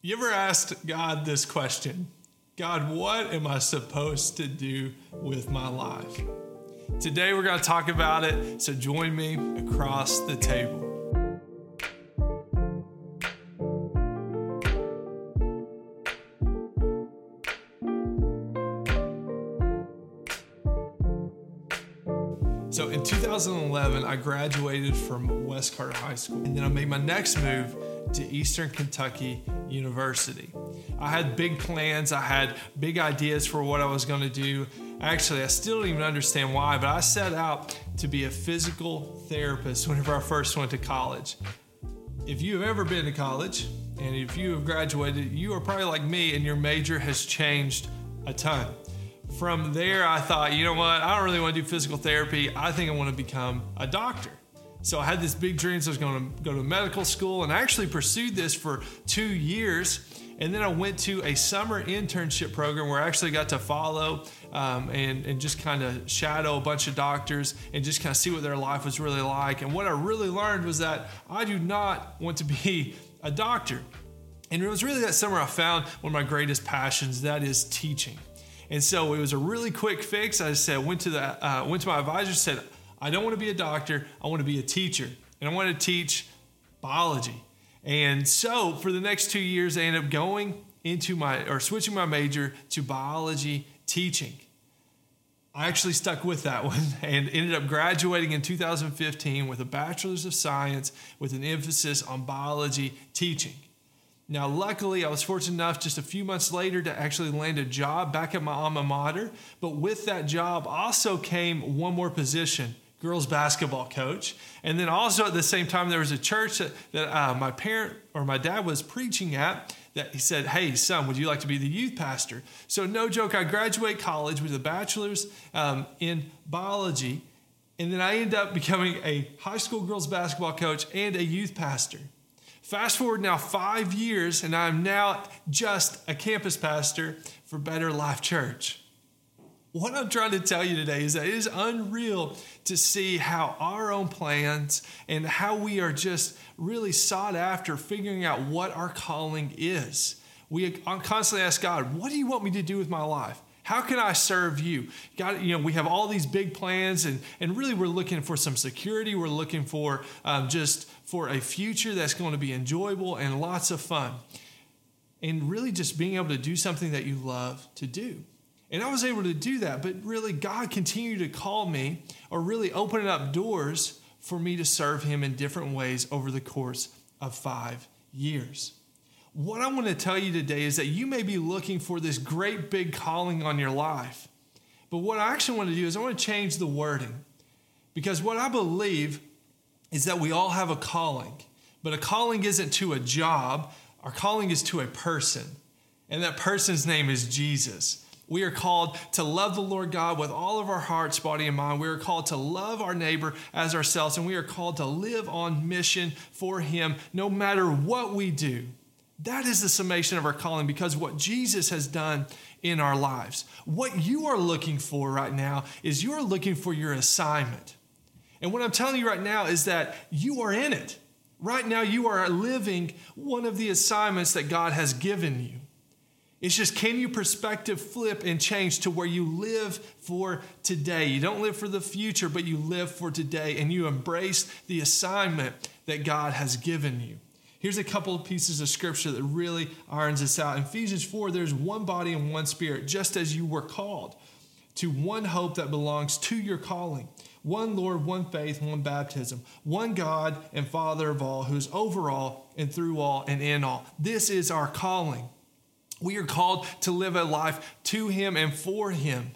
You ever asked God this question? God, what am I supposed to do with my life? Today we're going to talk about it, so join me across the table. So in 2011, I graduated from West Carter High School, and then I made my next move to Eastern Kentucky University. I had big plans, I had big ideas for what I was going to do. Actually, I still don't even understand why, but I set out to be a physical therapist whenever I first went to college. If you've ever been to college and if you have graduated, you are probably like me and your major has changed a ton. From there, I thought, you know what, I don't really want to do physical therapy. I think I want to become a doctor. So I had this big dream. So I was going to go to medical school and I actually pursued this for two years. And then I went to a summer internship program where I actually got to follow um, and, and just kind of shadow a bunch of doctors and just kind of see what their life was really like. And what I really learned was that I do not want to be a doctor. And it was really that summer I found one of my greatest passions that is teaching. And so it was a really quick fix. I said, went to the, uh, went to my advisor, said, I don't want to be a doctor. I want to be a teacher. And I want to teach biology. And so for the next two years, I ended up going into my, or switching my major to biology teaching. I actually stuck with that one and ended up graduating in 2015 with a bachelor's of science with an emphasis on biology teaching. Now, luckily, I was fortunate enough just a few months later to actually land a job back at my alma mater. But with that job also came one more position girls basketball coach. And then also at the same time, there was a church that, that uh, my parent or my dad was preaching at that he said, Hey, son, would you like to be the youth pastor? So, no joke, I graduate college with a bachelor's um, in biology. And then I end up becoming a high school girls basketball coach and a youth pastor. Fast forward now five years, and I'm now just a campus pastor for Better Life Church. What I'm trying to tell you today is that it is unreal to see how our own plans and how we are just really sought after figuring out what our calling is. We constantly ask God, What do you want me to do with my life? How can I serve you? God, you know, we have all these big plans, and, and really we're looking for some security. We're looking for um, just for a future that's going to be enjoyable and lots of fun. And really just being able to do something that you love to do. And I was able to do that, but really, God continued to call me or really opening up doors for me to serve Him in different ways over the course of five years. What I want to tell you today is that you may be looking for this great big calling on your life. But what I actually want to do is I want to change the wording. Because what I believe is that we all have a calling, but a calling isn't to a job, our calling is to a person. And that person's name is Jesus. We are called to love the Lord God with all of our hearts, body, and mind. We are called to love our neighbor as ourselves, and we are called to live on mission for Him no matter what we do. That is the summation of our calling because what Jesus has done in our lives. What you are looking for right now is you're looking for your assignment. And what I'm telling you right now is that you are in it. Right now, you are living one of the assignments that God has given you. It's just can you perspective flip and change to where you live for today? You don't live for the future, but you live for today and you embrace the assignment that God has given you. Here's a couple of pieces of scripture that really irons this out. In Ephesians 4, there's one body and one spirit, just as you were called to one hope that belongs to your calling. One Lord, one faith, one baptism, one God and Father of all, who's over all and through all and in all. This is our calling. We are called to live a life to Him and for Him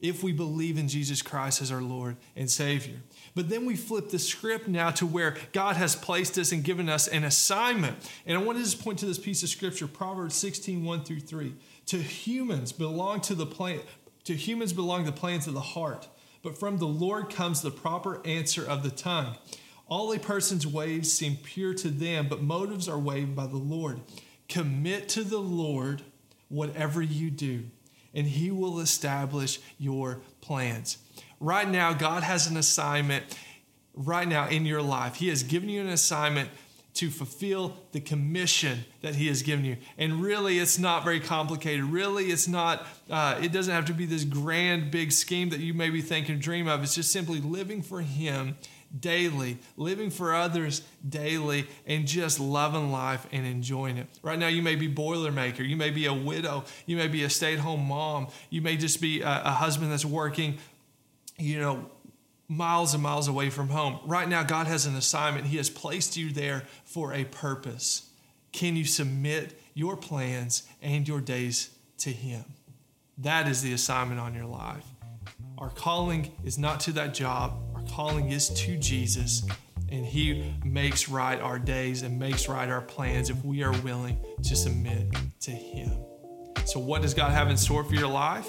if we believe in Jesus Christ as our Lord and Savior. But then we flip the script now to where God has placed us and given us an assignment. And I want to just point to this piece of scripture, Proverbs 16, 1 through 3. To humans belong to the plan, to humans belong the plans of the heart, but from the Lord comes the proper answer of the tongue. All a person's ways seem pure to them, but motives are weighed by the Lord. Commit to the Lord whatever you do, and He will establish your plans. Right now, God has an assignment right now in your life. He has given you an assignment to fulfill the commission that he has given you and really it's not very complicated really it's not uh, it doesn't have to be this grand big scheme that you maybe think and dream of it's just simply living for him daily, living for others daily, and just loving life and enjoying it. Right now, you may be boilermaker, you may be a widow, you may be a stay-at-home mom, you may just be a, a husband that's working, you know, miles and miles away from home. Right now, God has an assignment. He has placed you there for a purpose. Can you submit your plans and your days to Him? That is the assignment on your life. Our calling is not to that job, calling is to Jesus. And He makes right our days and makes right our plans if we are willing to submit to Him. So, what does God have in store for your life?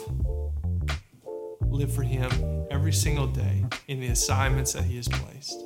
Live for Him every single day in the assignments that He has placed.